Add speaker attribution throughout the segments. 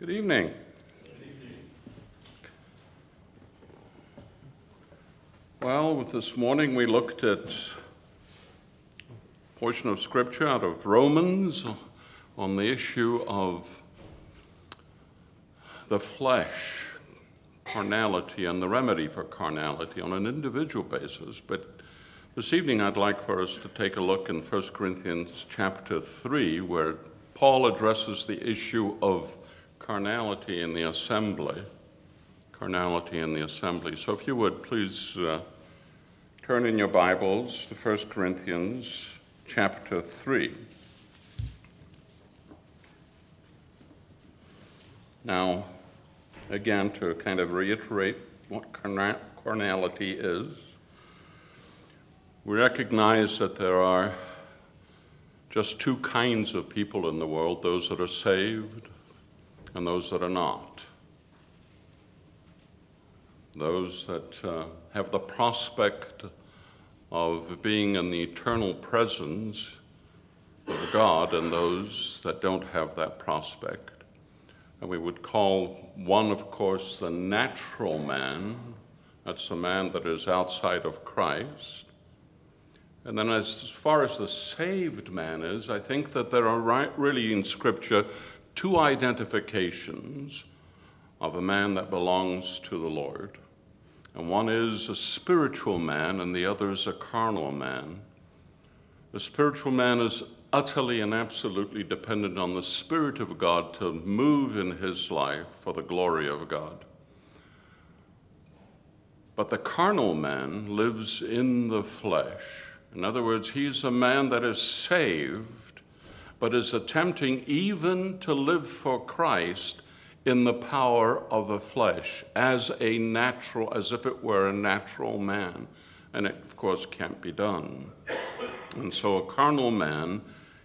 Speaker 1: Good evening. Well, this morning we looked at a portion of scripture out of Romans on the issue of the flesh, carnality, and the remedy for carnality on an individual basis. But this evening I'd like for us to take a look in 1 Corinthians chapter 3, where Paul addresses the issue of carnality in the assembly. Carnality in the assembly. So if you would, please uh, turn in your Bibles to 1 Corinthians chapter 3. Now, again, to kind of reiterate what carnality is, we recognize that there are just two kinds of people in the world those that are saved and those that are not. Those that uh, have the prospect of being in the eternal presence of God, and those that don't have that prospect. And we would call one, of course, the natural man. That's the man that is outside of Christ. And then, as far as the saved man is, I think that there are right, really in Scripture two identifications of a man that belongs to the Lord. And one is a spiritual man, and the other is a carnal man. The spiritual man is utterly and absolutely dependent on the Spirit of God to move in his life for the glory of God. But the carnal man lives in the flesh. In other words, he's a man that is saved but is attempting even to live for Christ in the power of the flesh as a natural, as if it were a natural man. And it, of course, can't be done. And so a carnal man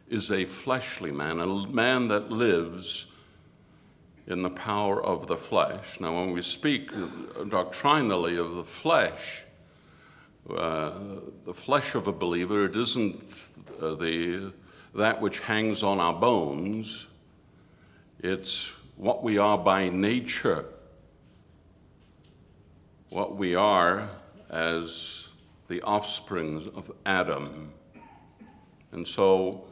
Speaker 1: is a fleshly man, a man that lives in the power of the flesh. Now, when we speak doctrinally of the flesh, uh, the flesh of a believer, it isn't the that which hangs on our bones, it's what we are by nature, what we are as the offspring of Adam. And so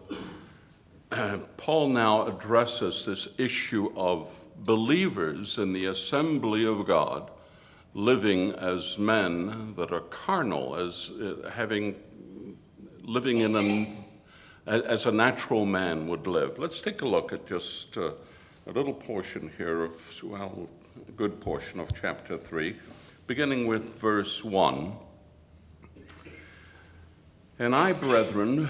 Speaker 1: Paul now addresses this issue of believers in the assembly of God living as men that are carnal, as uh, having living in a as a natural man would live. Let's take a look at just uh, a little portion here of, well, a good portion of chapter 3, beginning with verse 1. And I, brethren,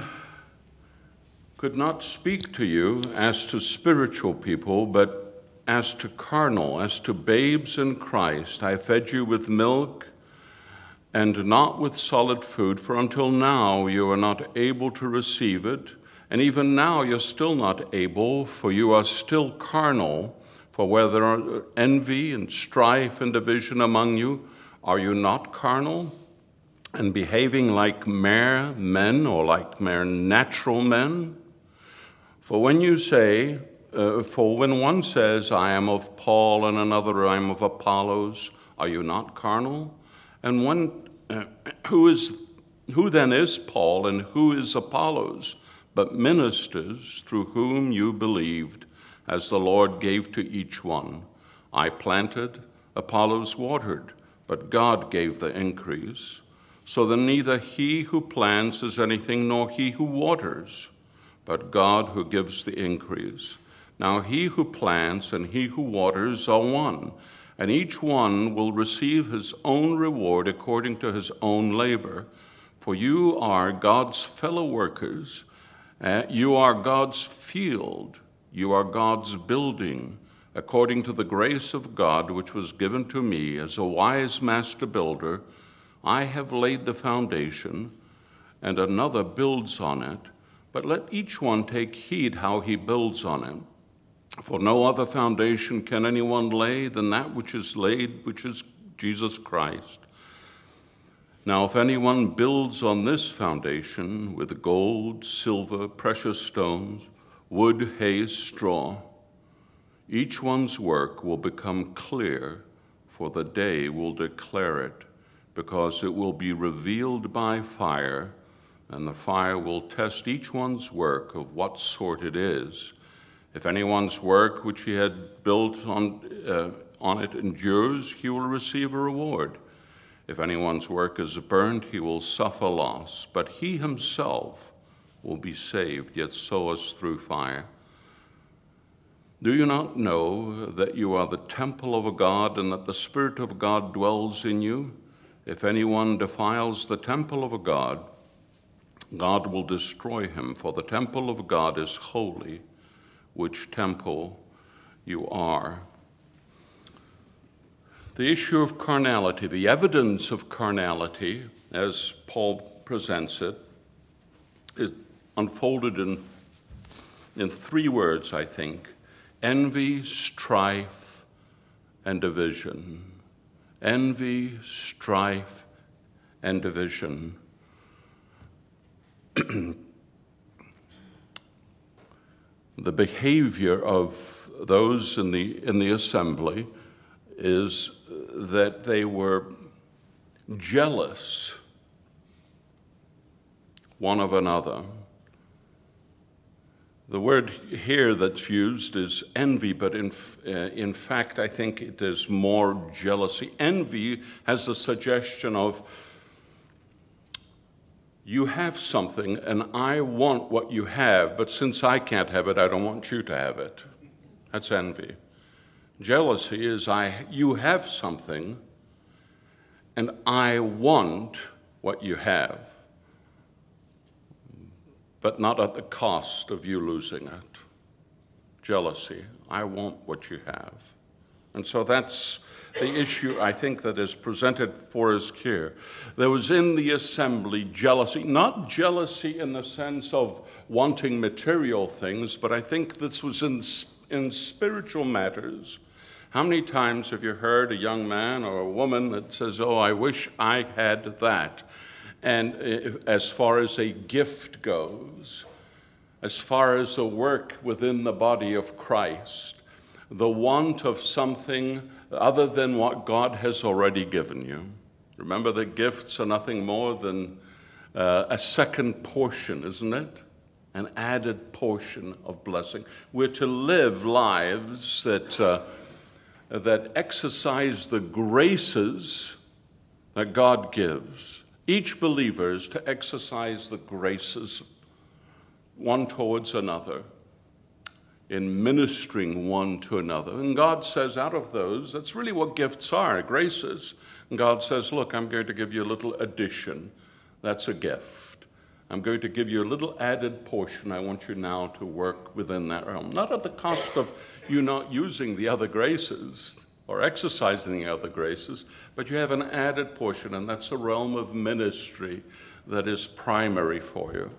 Speaker 1: could not speak to you as to spiritual people, but as to carnal, as to babes in Christ. I fed you with milk and not with solid food, for until now you are not able to receive it, and even now you're still not able, for you are still carnal. For where there are envy and strife and division among you, are you not carnal? And behaving like mere men or like mere natural men? For when you say, uh, for when one says, I am of Paul, and another, I am of Apollos, are you not carnal? And one uh, who, is, who then is Paul and who is Apollos, but ministers through whom you believed, as the Lord gave to each one? I planted, Apollos watered, but God gave the increase. So then neither he who plants is anything nor he who waters, but God who gives the increase. Now he who plants and he who waters are one and each one will receive his own reward according to his own labor. For you are God's fellow workers, uh, you are God's field, you are God's building, according to the grace of God which was given to me as a wise master builder. I have laid the foundation, and another builds on it. But let each one take heed how he builds on it. For no other foundation can anyone lay than that which is laid, which is Jesus Christ. Now, if anyone builds on this foundation with gold, silver, precious stones, wood, hay, straw, Each one's work will become clear, for the day will declare it, because it will be revealed by fire, and the fire will test each one's work of what sort it is. If anyone's work which he had built on, uh, on it endures, he will receive a reward. If anyone's work is burned, he will suffer loss, but he himself will be saved, yet so as through fire. Do you not know that you are the temple of a God and that the Spirit of God dwells in you? If anyone defiles the temple of a God, God will destroy him, for the temple of God is holy, which temple you are. The issue of carnality, the evidence of carnality, as Paul presents it, is unfolded in, in three words, I think envy, strife, and division. Envy, strife, and division. the behavior of those in the, in the assembly is that they were jealous one of another. The word here that's used is envy, but in, uh, in fact, I think it is more jealousy. Envy has the suggestion of you have something and I want what you have, but since I can't have it, I don't want you to have it. That's envy. Jealousy is I you have something and I want what you have but not at the cost of you losing it. Jealousy. I want what you have. And so that's the issue I think that is presented for us here. There was in the assembly jealousy, not jealousy in the sense of wanting material things, but I think this was in, in spiritual matters. How many times have you heard a young man or a woman that says, Oh, I wish I had that? And as far as a gift goes, as far as a work within the body of Christ, the want of something other than what God has already given you. Remember that gifts are nothing more than uh, a second portion, isn't it? An added portion of blessing. We're to live lives that, uh, that exercise the graces that God gives each believer is to exercise the graces one towards another in ministering one to another. And God says, out of those, that's really what gifts are graces. And God says, Look, I'm going to give you a little addition. That's a gift. I'm going to give you a little added portion. I want you now to work within that realm. Not at the cost of you not using the other graces or exercising the other graces, but you have an added portion, and that's a realm of ministry that is primary for you.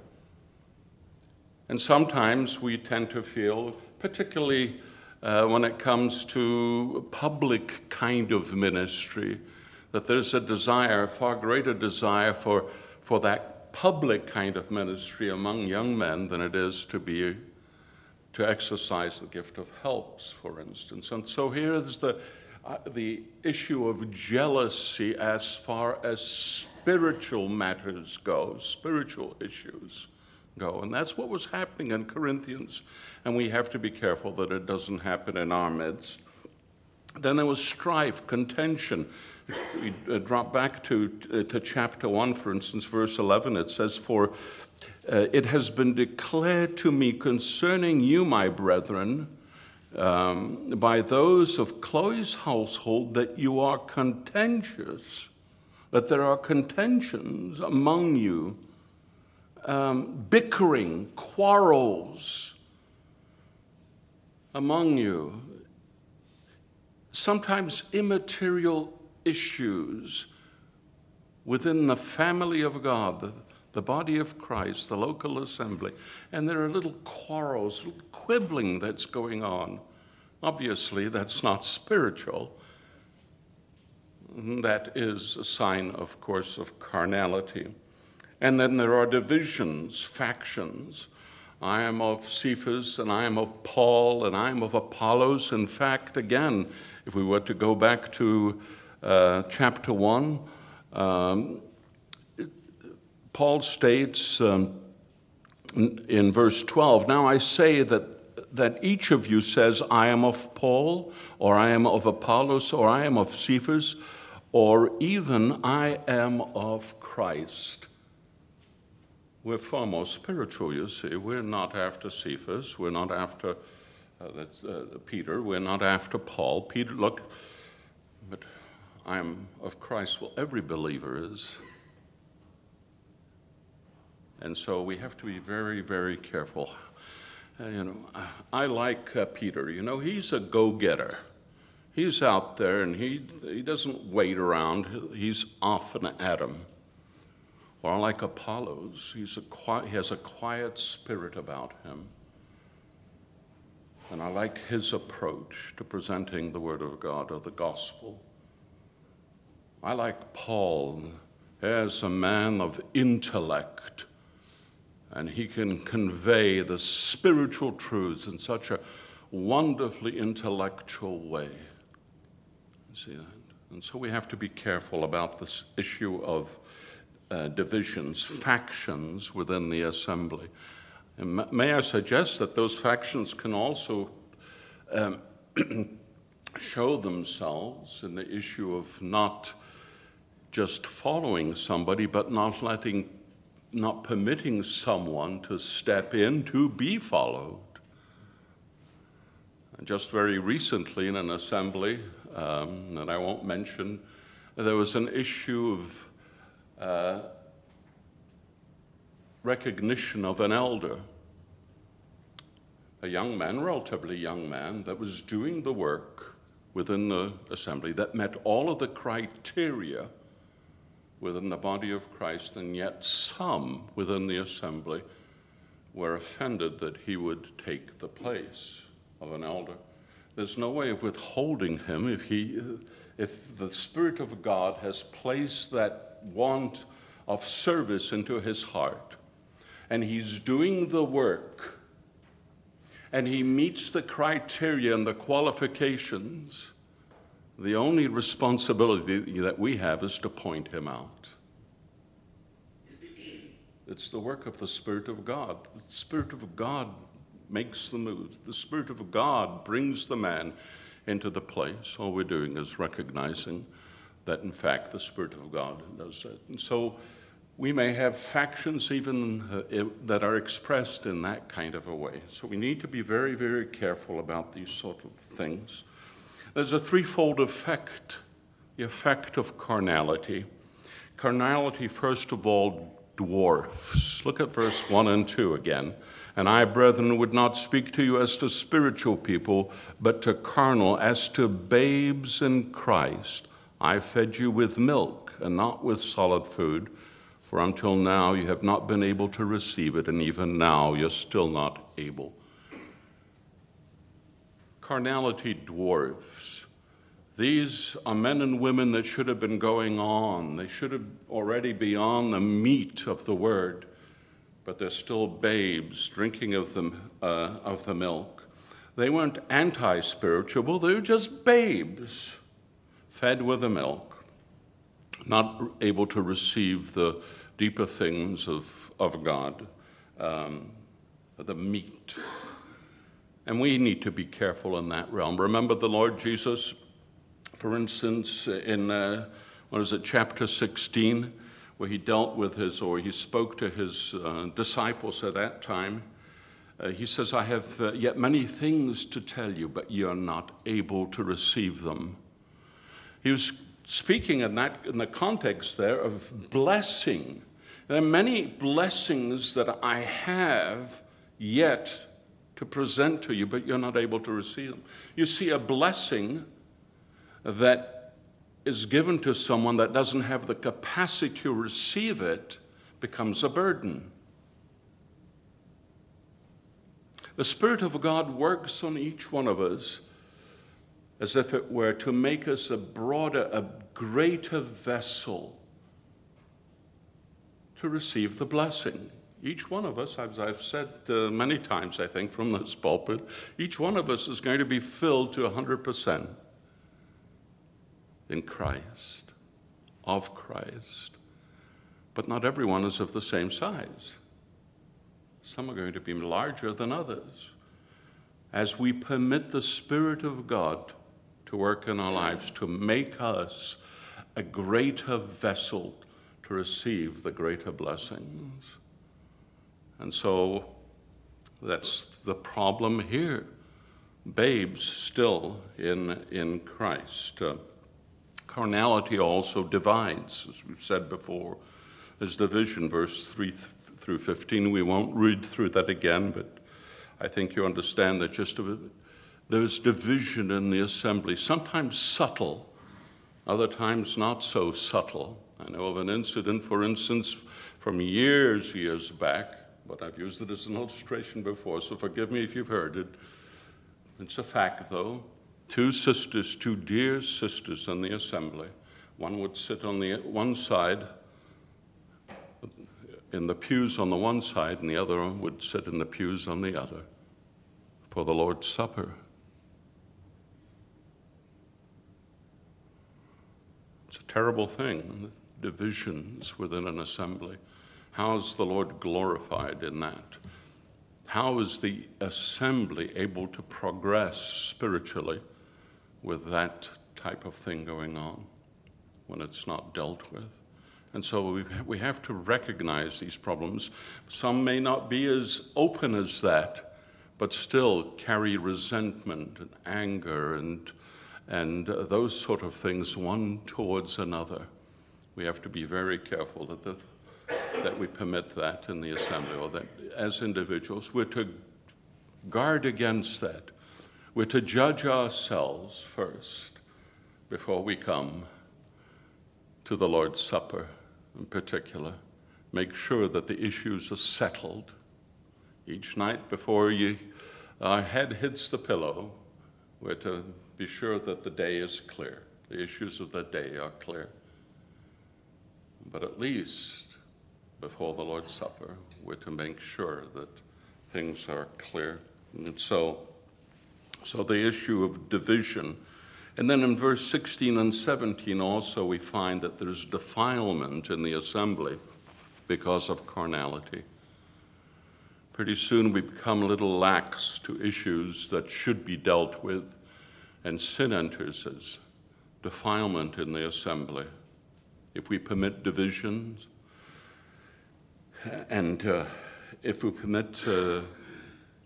Speaker 1: And sometimes we tend to feel, particularly uh, when it comes to public kind of ministry, that there's a desire, a far greater desire for, for that public kind of ministry among young men than it is to be to exercise the gift of helps, for instance. And so here is the, uh, the issue of jealousy as far as spiritual matters go, spiritual issues go. And that's what was happening in Corinthians. And we have to be careful that it doesn't happen in our midst. Then there was strife, contention. We uh, drop back to, uh, to chapter 1, for instance, verse 11, it says, For uh, it has been declared to me concerning you, my brethren, um, by those of Chloe's household that you are contentious, that there are contentions among you, um, bickering, quarrels among you, sometimes immaterial issues within the family of God, the, the body of Christ, the local assembly, and there are little quarrels, little quibbling that's going on. Obviously, that's not spiritual. That is a sign, of course, of carnality. And then there are divisions, factions I am of Cephas, and I am of Paul, and I am of Apollos. In fact, again, if we were to go back to uh, chapter 1, um, Paul states um, in, in verse 12 Now I say that, that each of you says, I am of Paul, or I am of Apollos, or I am of Cephas, or even I am of Christ. We're far more spiritual, you see. We're not after Cephas. We're not after uh, that's, uh, Peter. We're not after Paul. Peter, look, but I am of Christ. Well, every believer is. And so we have to be very, very careful. Uh, you know, I like uh, Peter. You know, he's a go-getter. He's out there and he, he doesn't wait around. He's off and at 'em. Or like Apollos, he's a quiet, he has a quiet spirit about him. And I like his approach to presenting the Word of God or the gospel. I like Paul as a man of intellect, and he can convey the spiritual truths in such a wonderfully intellectual way. See that? And so we have to be careful about this issue of uh, divisions, factions within the assembly. And may I suggest that those factions can also um, show themselves in the issue of not just following somebody, but not letting, not permitting someone to step in to be followed. Just very recently in an assembly um, that I won't mention, there was an issue of uh, recognition of an elder, a young man, relatively young man, that was doing the work within the assembly that met all of the criteria within the body of Christ, and yet some within the assembly were offended that he would take the place of an elder. There's no way of withholding him if he if the Spirit of God has placed that want of service into his heart. And he's doing the work. And he meets the criteria and the qualifications. The only responsibility that we have is to point him out. It's the work of the Spirit of God. The Spirit of God makes the move. The Spirit of God brings the man into the place. All we're doing is recognizing that in fact the Spirit of God does it. And so we may have factions even uh, that are expressed in that kind of a way. So we need to be very, very careful about these sort of things. There's a threefold effect the effect of carnality. Carnality, first of all, dwarfs. Look at verse 1 and 2 again. And I, brethren, would not speak to you as to spiritual people, but to carnal, as to babes in Christ. I fed you with milk and not with solid food, for until now you have not been able to receive it, and even now you're still not able. Carnality dwarfs. These are men and women that should have been going on. They should have already be on the meat of the word, but they're still babes drinking of the, uh, of the milk. They weren't anti spiritual, they were just babes fed with the milk, not able to receive the deeper things of, of God, um, the meat. And we need to be careful in that realm. Remember the Lord Jesus, for instance, in, uh, what is it, chapter 16, where he dealt with his, or he spoke to his uh, disciples at that time. Uh, he says, I have uh, yet many things to tell you, but you are not able to receive them. He was speaking in, that, in the context there of blessing. There are many blessings that I have yet to present to you, but you're not able to receive them. You see, a blessing that is given to someone that doesn't have the capacity to receive it becomes a burden. The Spirit of God works on each one of us as if it were to make us a broader, a greater vessel to receive the blessing. Each one of us, as I've said uh, many times, I think, from this pulpit, each one of us is going to be filled to 100% in Christ, of Christ. But not everyone is of the same size. Some are going to be larger than others. As we permit the Spirit of God to work in our lives, to make us a greater vessel to receive the greater blessings. And so that's the problem here. Babes still in, in Christ. Uh, carnality also divides, as we've said before. There's division, verse 3 th- through 15. We won't read through that again, but I think you understand that just a, there's division in the assembly, sometimes subtle, other times not so subtle. I know of an incident, for instance, from years, years back, but I've used it as an illustration before, so forgive me if you've heard it. It's a fact, though. Two sisters, two dear sisters in the assembly. One would sit on the one side, in the pews on the one side, and the other would sit in the pews on the other for the Lord's Supper. It's a terrible thing, divisions within an assembly. How is the Lord glorified in that? How is the assembly able to progress spiritually with that type of thing going on when it's not dealt with? And so we, we have to recognize these problems. Some may not be as open as that, but still carry resentment and anger and, and uh, those sort of things one towards another. We have to be very careful that the that we permit that in the assembly or that as individuals we're to guard against that. We're to judge ourselves first before we come to the Lord's Supper in particular. Make sure that the issues are settled each night before you, our head hits the pillow. We're to be sure that the day is clear, the issues of the day are clear. But at least before the Lord's Supper, we're to make sure that things are clear. And so, so the issue of division. And then in verse 16 and 17 also we find that there's defilement in the assembly because of carnality. Pretty soon we become a little lax to issues that should be dealt with, and sin enters as defilement in the assembly. If we permit divisions, and uh, if we permit uh,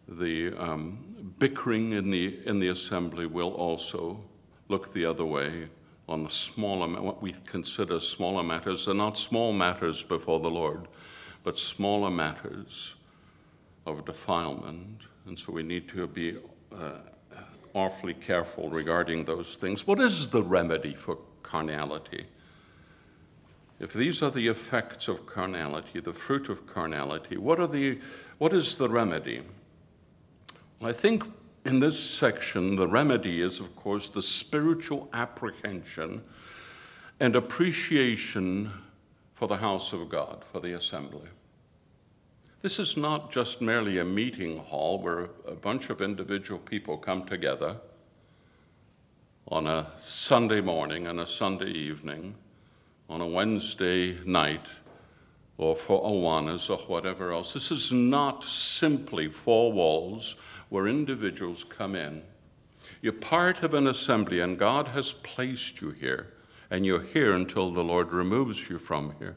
Speaker 1: the um, bickering in the, in the assembly, we'll also look the other way on the smaller, what we consider smaller matters. They're not small matters before the Lord, but smaller matters of defilement. And so we need to be uh, awfully careful regarding those things. What is the remedy for carnality? If these are the effects of carnality, the fruit of carnality, what, are the, what is the remedy? Well, I think in this section, the remedy is, of course, the spiritual apprehension and appreciation for the house of God, for the assembly. This is not just merely a meeting hall where a bunch of individual people come together on a Sunday morning and a Sunday evening on a Wednesday night or for Awanas or whatever else. This is not simply four walls where individuals come in. You're part of an assembly, and God has placed you here, and you're here until the Lord removes you from here.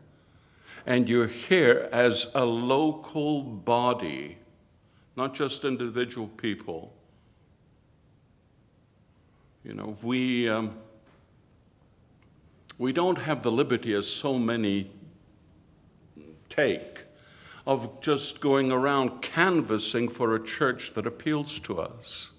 Speaker 1: And you're here as a local body, not just individual people. You know, we. Um, we don't have the liberty, as so many take, of just going around canvassing for a church that appeals to us.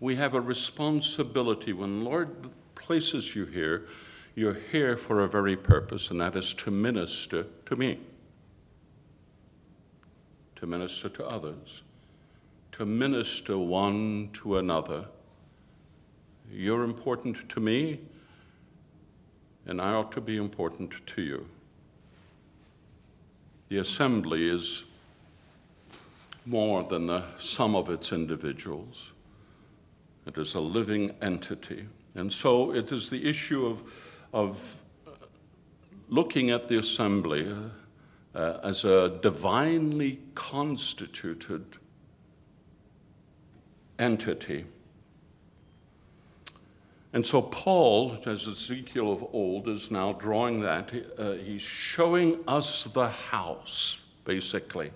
Speaker 1: We have a responsibility when Lord places you here, you're here for a very purpose, and that is to minister to me, to minister to others, to minister one to another you're important to me. and I ought to be important to you. The assembly is more than the sum of its individuals. It is a living entity. And so it is the issue of, of looking at the assembly uh, as a divinely constituted entity. And so, Paul, as Ezekiel of old, is now drawing that. Uh, he's showing us the house, basically.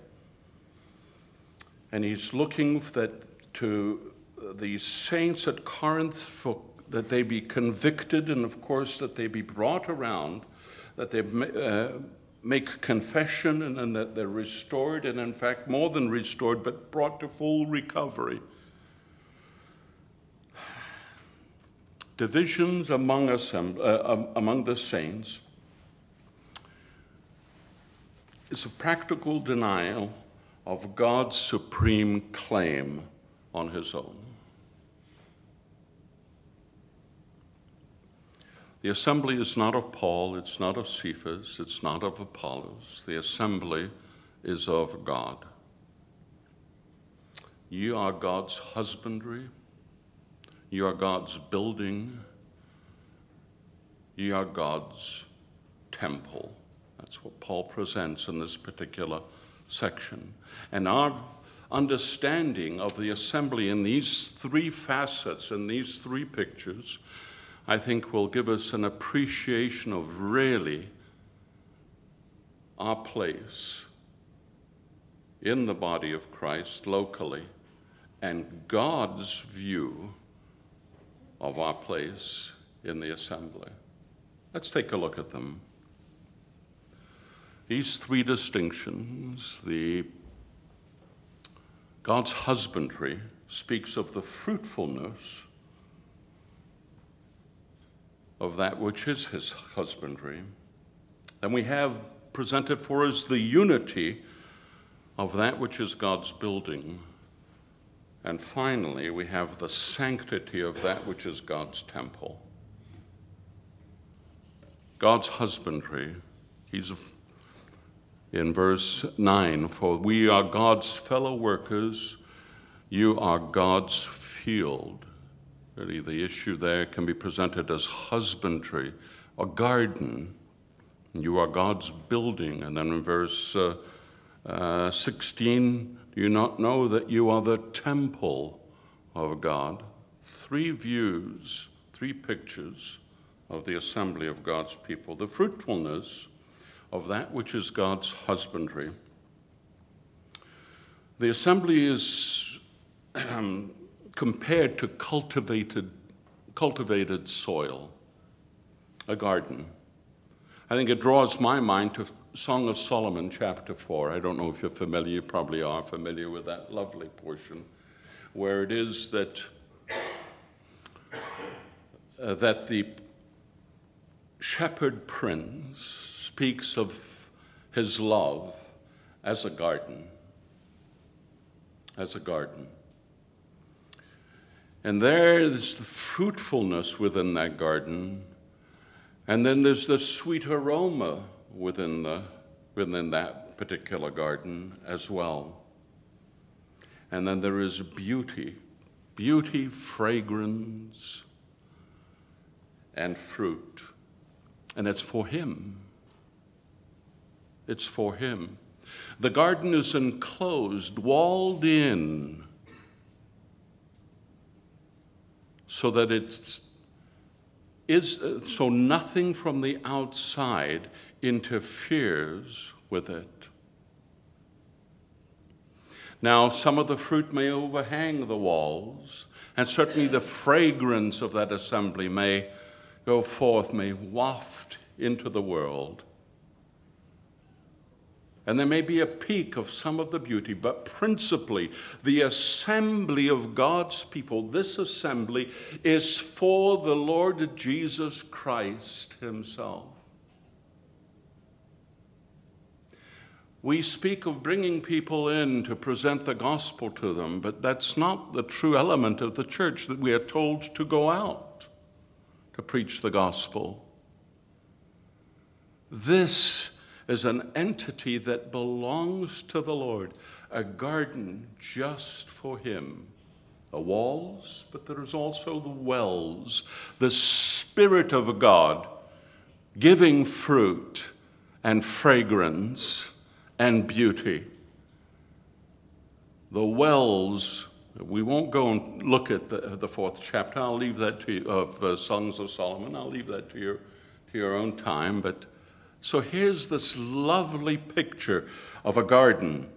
Speaker 1: And he's looking that to the saints at Corinth for, that they be convicted, and of course, that they be brought around, that they uh, make confession, and, that they're restored, and in fact, more than restored, but brought to full recovery. divisions among, assemb- uh, um, among the saints is a practical denial of God's supreme claim on his own. The assembly is not of Paul, it's not of Cephas, it's not of Apollos. The assembly is of God. Ye are God's husbandry you are God's building. You are God's temple. That's what Paul presents in this particular section. And our understanding of the assembly in these three facets, in these three pictures, I think will give us an appreciation of really our place in the body of Christ locally and God's view of our place in the assembly. Let's take a look at them. These three distinctions, the God's husbandry speaks of the fruitfulness of that which is his husbandry. And we have presented for us the unity of that which is God's building and finally, we have the sanctity of that which is God's temple. God's husbandry. He's in verse 9 For we are God's fellow workers, you are God's field. Really, the issue there can be presented as husbandry, a garden. You are God's building. And then in verse uh, uh, 16, do you not know that you are the temple of God? Three views, three pictures of the assembly of God's people. The fruitfulness of that which is God's husbandry. The assembly is um, compared to cultivated, cultivated soil, a garden. I think it draws my mind to Song of Solomon, chapter 4. I don't know if you're familiar, you probably are familiar with that lovely portion, where it is that, uh, that the shepherd prince speaks of his love as a garden. As a garden. And there is the fruitfulness within that garden. And then there's the sweet aroma within, the, within that particular garden as well. And then there is beauty beauty, fragrance, and fruit. And it's for Him. It's for Him. The garden is enclosed, walled in, so that it's is so nothing from the outside interferes with it. Now, some of the fruit may overhang the walls, and certainly the fragrance of that assembly may go forth, may waft into the world. And there may be a peak of some of the beauty, but principally, the assembly of God's people, this assembly is for the Lord Jesus Christ Himself. We speak of bringing people in to present the gospel to them, but that's not the true element of the church that we are told to go out to preach the gospel. This is an entity that belongs to the Lord, a garden just for Him. The walls, but there is also the wells, the Spirit of God giving fruit and fragrance and beauty. The wells, we won't go and look at the, the fourth chapter. I'll leave that to you, of uh, Songs of Solomon. I'll leave that to your, to your own time. But so here's this lovely picture of a garden,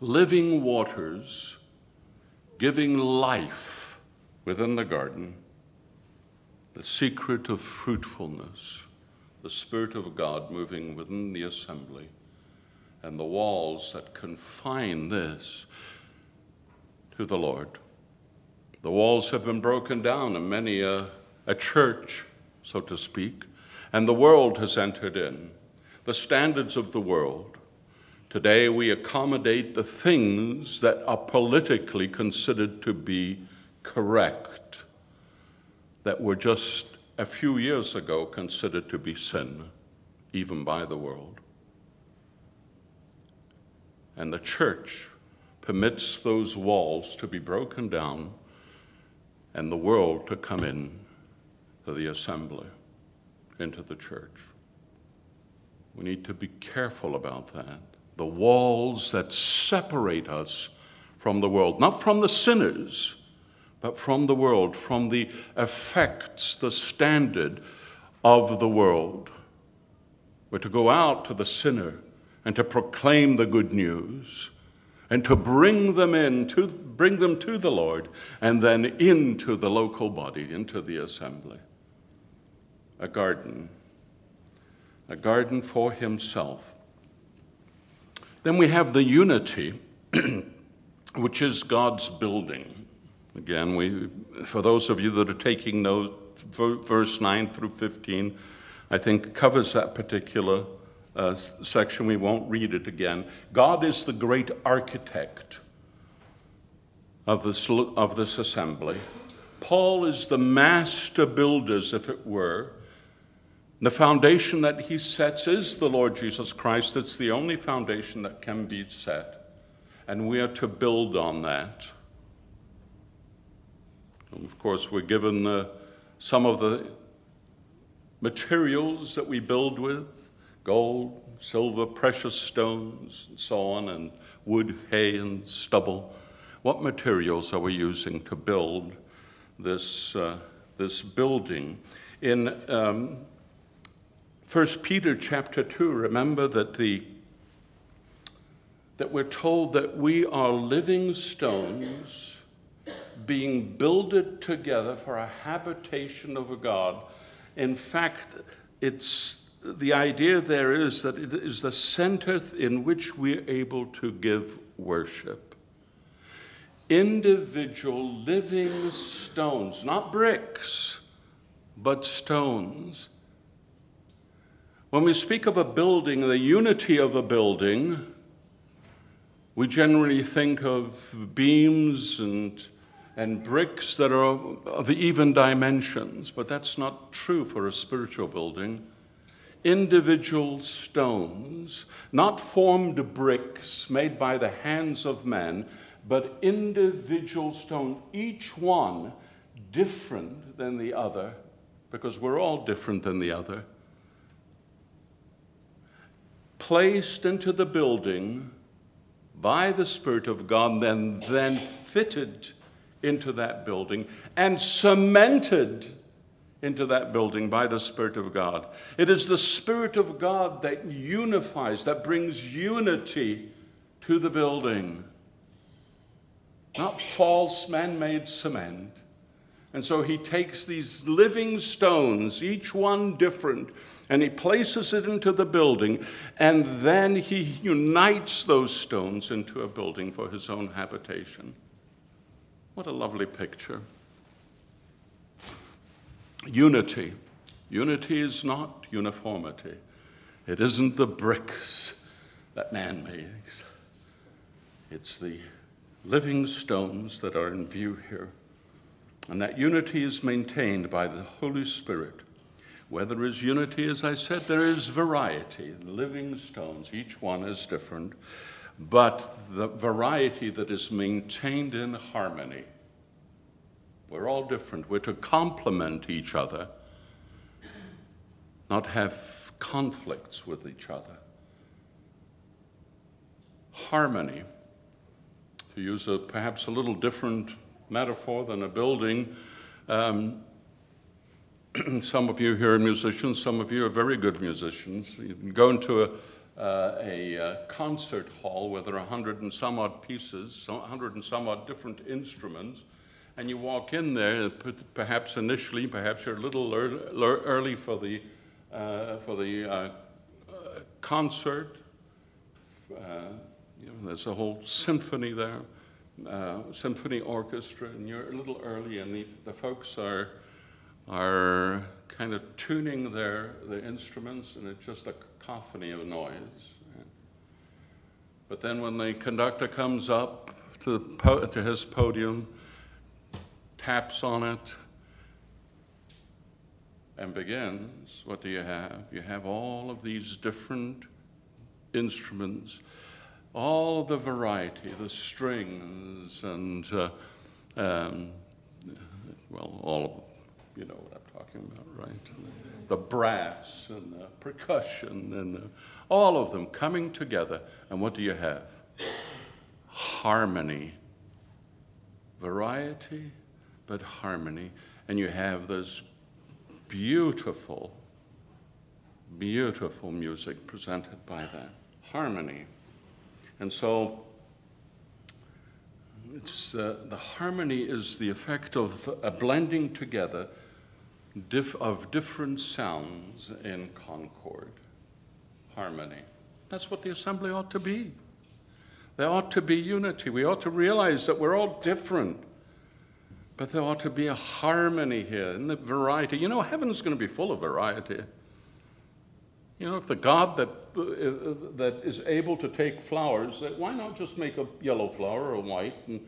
Speaker 1: living waters giving life within the garden, the secret of fruitfulness, the Spirit of God moving within the assembly, and the walls that confine this to the Lord. The walls have been broken down in many a, a church, so to speak, and the world has entered in. The standards of the world. Today we accommodate the things that are politically considered to be correct, that were just a few years ago considered to be sin, even by the world. And the church permits those walls to be broken down and the world to come in to the assembly, into the church. We need to be careful about that. The walls that separate us from the world, not from the sinners, but from the world, from the effects, the standard of the world. We're to go out to the sinner and to proclaim the good news and to bring them in to bring them to the Lord and then into the local body into the assembly a garden a garden for himself then we have the unity which is God's building again we for those of you that are taking note verse 9 through 15 I think covers that particular uh, section. We won't read it again. God is the great architect of this, of this assembly. Paul is the master builder, if it were. The foundation that he sets is the Lord Jesus Christ. It's the only foundation that can be set. And we are to build on that. And of course, we're given the, some of the materials that we build with gold, silver, precious stones, and so on, and wood, hay, and stubble. What materials are we using to build this, uh, this building? In um, 1 Peter chapter 2, remember that, the, that we're told that we are living stones being builded together for a habitation of a God. In fact, it's the idea there is that it is the center in which we're able to give worship. Individual living stones, not bricks, but stones. When we speak of a building, the unity of a building, we generally think of beams and, and bricks that are of even dimensions, but that's not true for a spiritual building. Individual stones, not formed bricks made by the hands of men, but individual stone, each one different than the other, because we're all different than the other, placed into the building by the Spirit of God, then, then fitted into that building and cemented into that building by the Spirit of God. It is the Spirit of God that unifies, that brings unity to the building, not false man made cement. And so he takes these living stones, each one different, and he places it into the building, and then he unites those stones into a building for his own habitation. What a lovely picture. Unity. Unity is not uniformity. It isn't the bricks that man makes, it's the living stones that are in view here. And that unity is maintained by the Holy Spirit, Where there is unity, as I said, there is variety. Living stones, each one is different, but the variety that is maintained in harmony. We're all different. We're to complement each other, not have conflicts with each other. Harmony, to use a perhaps a little different metaphor than a building. Um, some of you here are musicians, some of you are very good musicians. You can go into a, uh, a uh, concert hall where there are a hundred and some odd pieces, a hundred and some odd different instruments, and you walk in there, perhaps initially, perhaps you're a little early for the, uh, for the uh, uh, concert. You know, there's a whole symphony there, Uh, symphony orchestra, and you're a little early, and the, the folks are are kind of tuning their, their instruments, and it's just a cacophony of noise. But then when the conductor comes up to, po- to his podium, taps on it, and begins, what do you have? You have all of these different instruments, all the variety, the strings, and uh, um, well, all of them. you know what I'm talking about, right? The brass and the percussion and the, all of them coming together. And what do you have? Harmony. Variety, but harmony. And you have this beautiful, beautiful music presented by that. Harmony. And so it's, uh, the harmony is the effect of a blending together of different sounds in concord, harmony. That's what the assembly ought to be. There ought to be unity. We ought to realize that we're all different. But there ought to be a harmony here in the variety. You know, heaven's going to be full of variety. You know, if the God that, that is able to take flowers, why not just make a yellow flower or a white and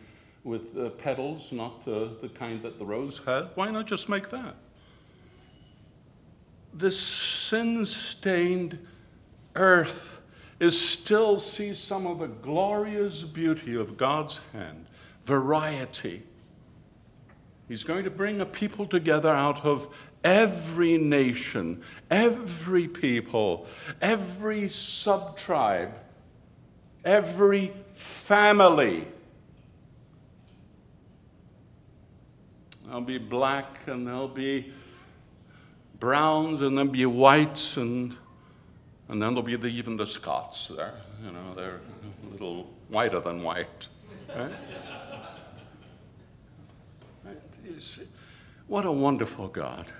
Speaker 1: with uh, petals, not uh, the kind that the rose had? Why not just make that? this sin stained earth is still sees some of the glorious beauty of God's hand, variety. He's going to bring a people together out of every nation, every people, every sub tribe, every family. There'll be black and there'll be browns and there'll be whites and and then there'll be the, even the Scots there. You know, they're a little whiter than white. Right? right? What a wonderful God.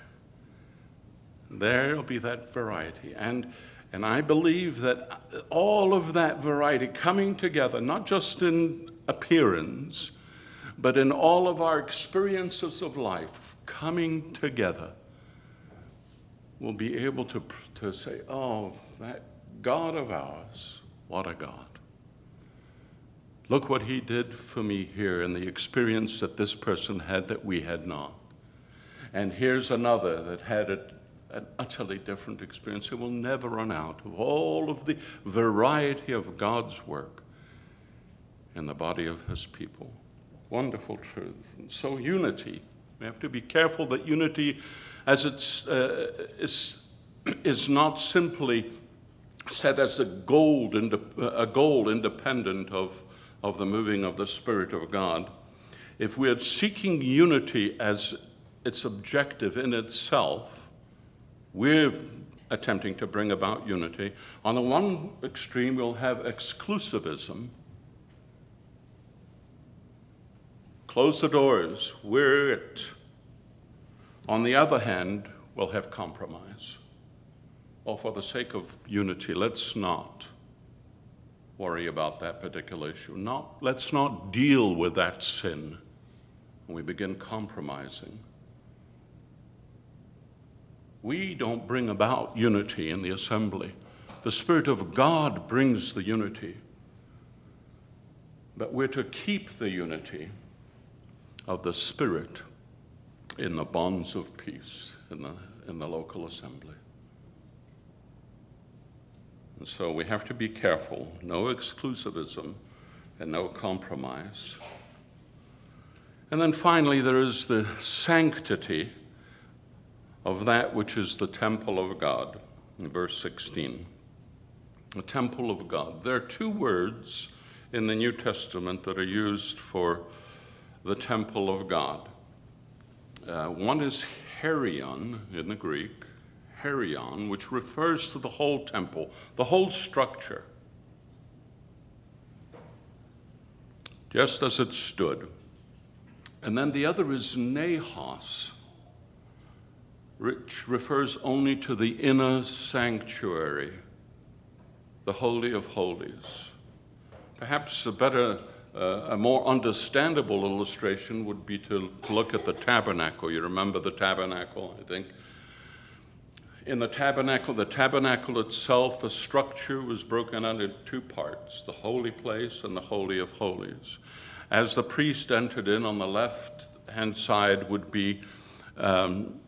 Speaker 1: There'll be that variety. And, and I believe that all of that variety coming together, not just in appearance, but in all of our experiences of life, coming together will be able to, to say, oh, that God of ours, what a God. Look what he did for me here in the experience that this person had that we had not. And here's another that had a, an utterly different experience. It will never run out of all of the variety of God's work in the body of his people. Wonderful truth. And so, unity. We have to be careful that unity as it's, uh, is, is not simply set as a goal, a goal independent of, of the moving of the Spirit of God. If we're seeking unity as its objective in itself, we're attempting to bring about unity. On the one extreme, we'll have exclusivism. Close the doors, we're it. On the other hand, we'll have compromise. Or for the sake of unity, let's not worry about that particular issue. Not, let's not deal with that sin when we begin compromising. We don't bring about unity in the assembly. The Spirit of God brings the unity. But we're to keep the unity of the Spirit in the bonds of peace, in the, in the local assembly. And so we have to be careful no exclusivism and no compromise. And then finally, there is the sanctity of that which is the temple of God, verse 16. The temple of God. There are two words in the New Testament that are used for the temple of God. Uh, one is Hieron in the Greek, Hieron, which refers to the whole temple, the whole structure, just as it stood. And then the other is Naos, which refers only to the inner sanctuary, the Holy of Holies. Perhaps a better, uh, a more understandable illustration would be to look at the tabernacle. You remember the tabernacle, I think. In the tabernacle, the tabernacle itself, the structure was broken out into two parts the holy place and the Holy of Holies. As the priest entered in, on the left hand side would be um,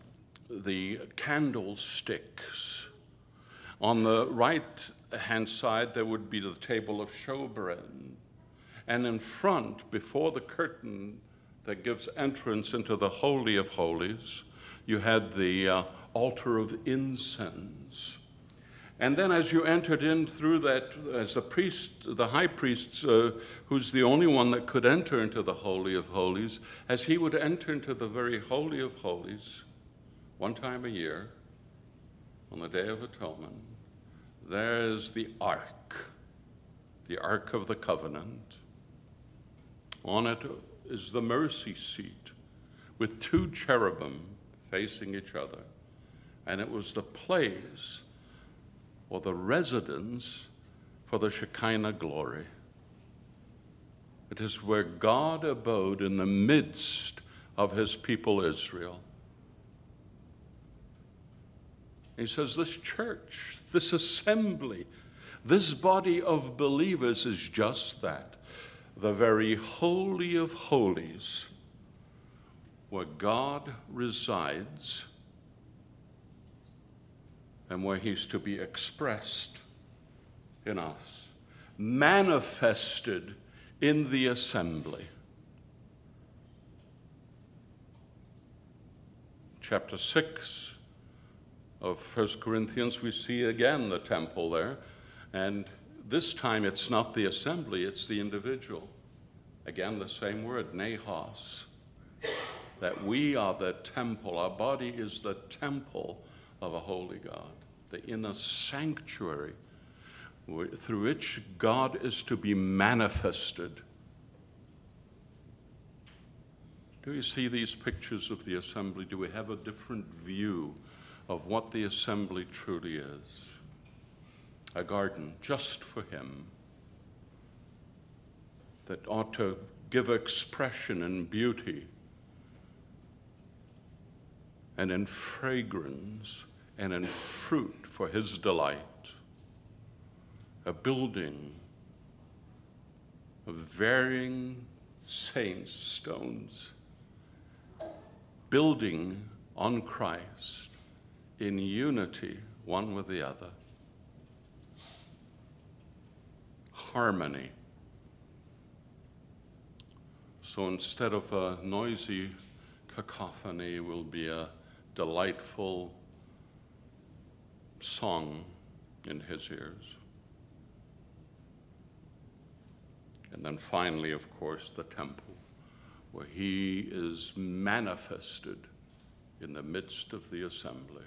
Speaker 1: the candlesticks. On the right hand side, there would be the table of showbread. And in front, before the curtain that gives entrance into the Holy of Holies, you had the uh, altar of incense. And then, as you entered in through that, as the priest, the high priest, uh, who's the only one that could enter into the Holy of Holies, as he would enter into the very Holy of Holies one time a year on the Day of Atonement, there's the Ark, the Ark of the Covenant. On it is the mercy seat with two cherubim facing each other. And it was the place or the residence for the Shekinah glory. It is where God abode in the midst of his people Israel. He says, This church, this assembly, this body of believers is just that the very holy of holies, where God resides and where He's to be expressed in us, manifested in the assembly. Chapter 6 of First Corinthians, we see again the temple there. And this time it's not the assembly, it's the individual. Again, the same word, naos. That we are the temple, our body is the temple of a holy God, the inner sanctuary through which God is to be manifested. Do you see these pictures of the assembly? Do we have a different view of what the assembly truly is? A garden just for Him that ought to give expression and beauty and in fragrance and in fruit for his delight. A building of varying saints' stones, building on Christ in unity one with the other. Harmony. So instead of a noisy cacophony, will be a delightful song in his ears. And then finally, of course, the temple, where he is manifested in the midst of the assembly.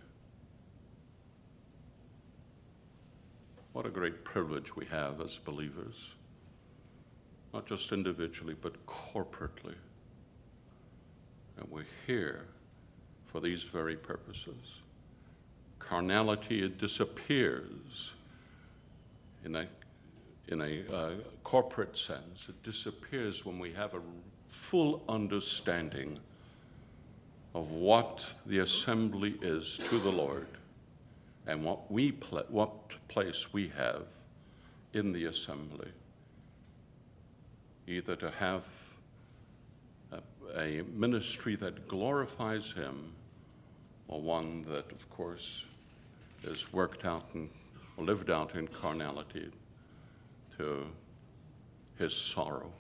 Speaker 1: What a great privilege we have as believers, not just individually, but corporately. And we're here for these very purposes. Carnality it disappears in a, in a uh, corporate sense. It disappears when we have a full understanding of what the assembly is to the Lord and what, we pl- what place we have in the assembly. Either to have a, a ministry that glorifies Him or one that, of course, is worked out and lived out in carnality to his sorrow.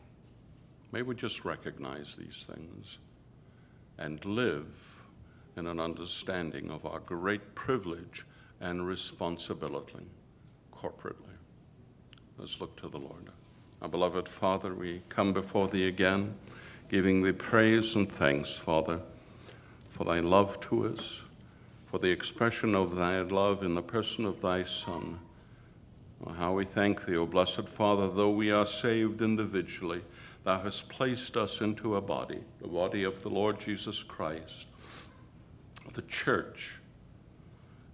Speaker 1: May we just recognize these things and live in an understanding of our great privilege and responsibility corporately. Let's look to the Lord. Our beloved Father, we come before Thee again, giving Thee praise and thanks, Father, for Thy love to us, for the expression of Thy love in the person of Thy Son. Oh, how we thank Thee, O blessed Father, though we are saved individually, Thou hast placed us into a body, the body of the Lord Jesus Christ, the church.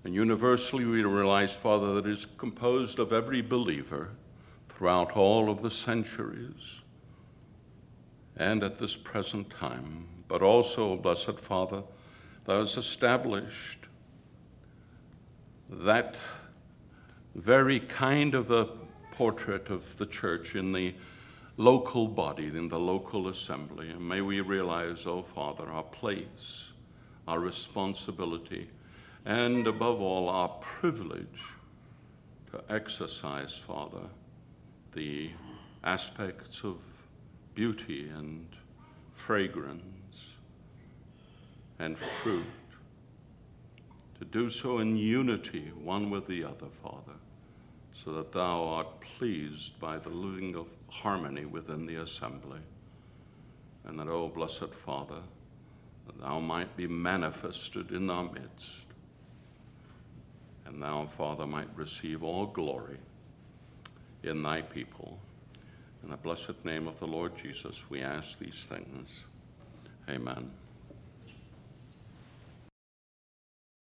Speaker 1: And universally we realize, Father, that it is composed of every believer throughout all of the centuries and at this present time. But also, blessed Father, Thou hast established that very kind of a portrait of the church in the local body, in the local assembly. And may we realize, oh Father, our place, our responsibility, and above all, our privilege to exercise, Father, the aspects of beauty and fragrance and fruit. To do so in unity, one with the other, Father so that thou art pleased by the living of harmony within the assembly. And that, O oh, blessed Father, that thou might be manifested in our midst. And thou, Father, might receive all glory in thy people. In the blessed name of the Lord Jesus, we ask these things. Amen.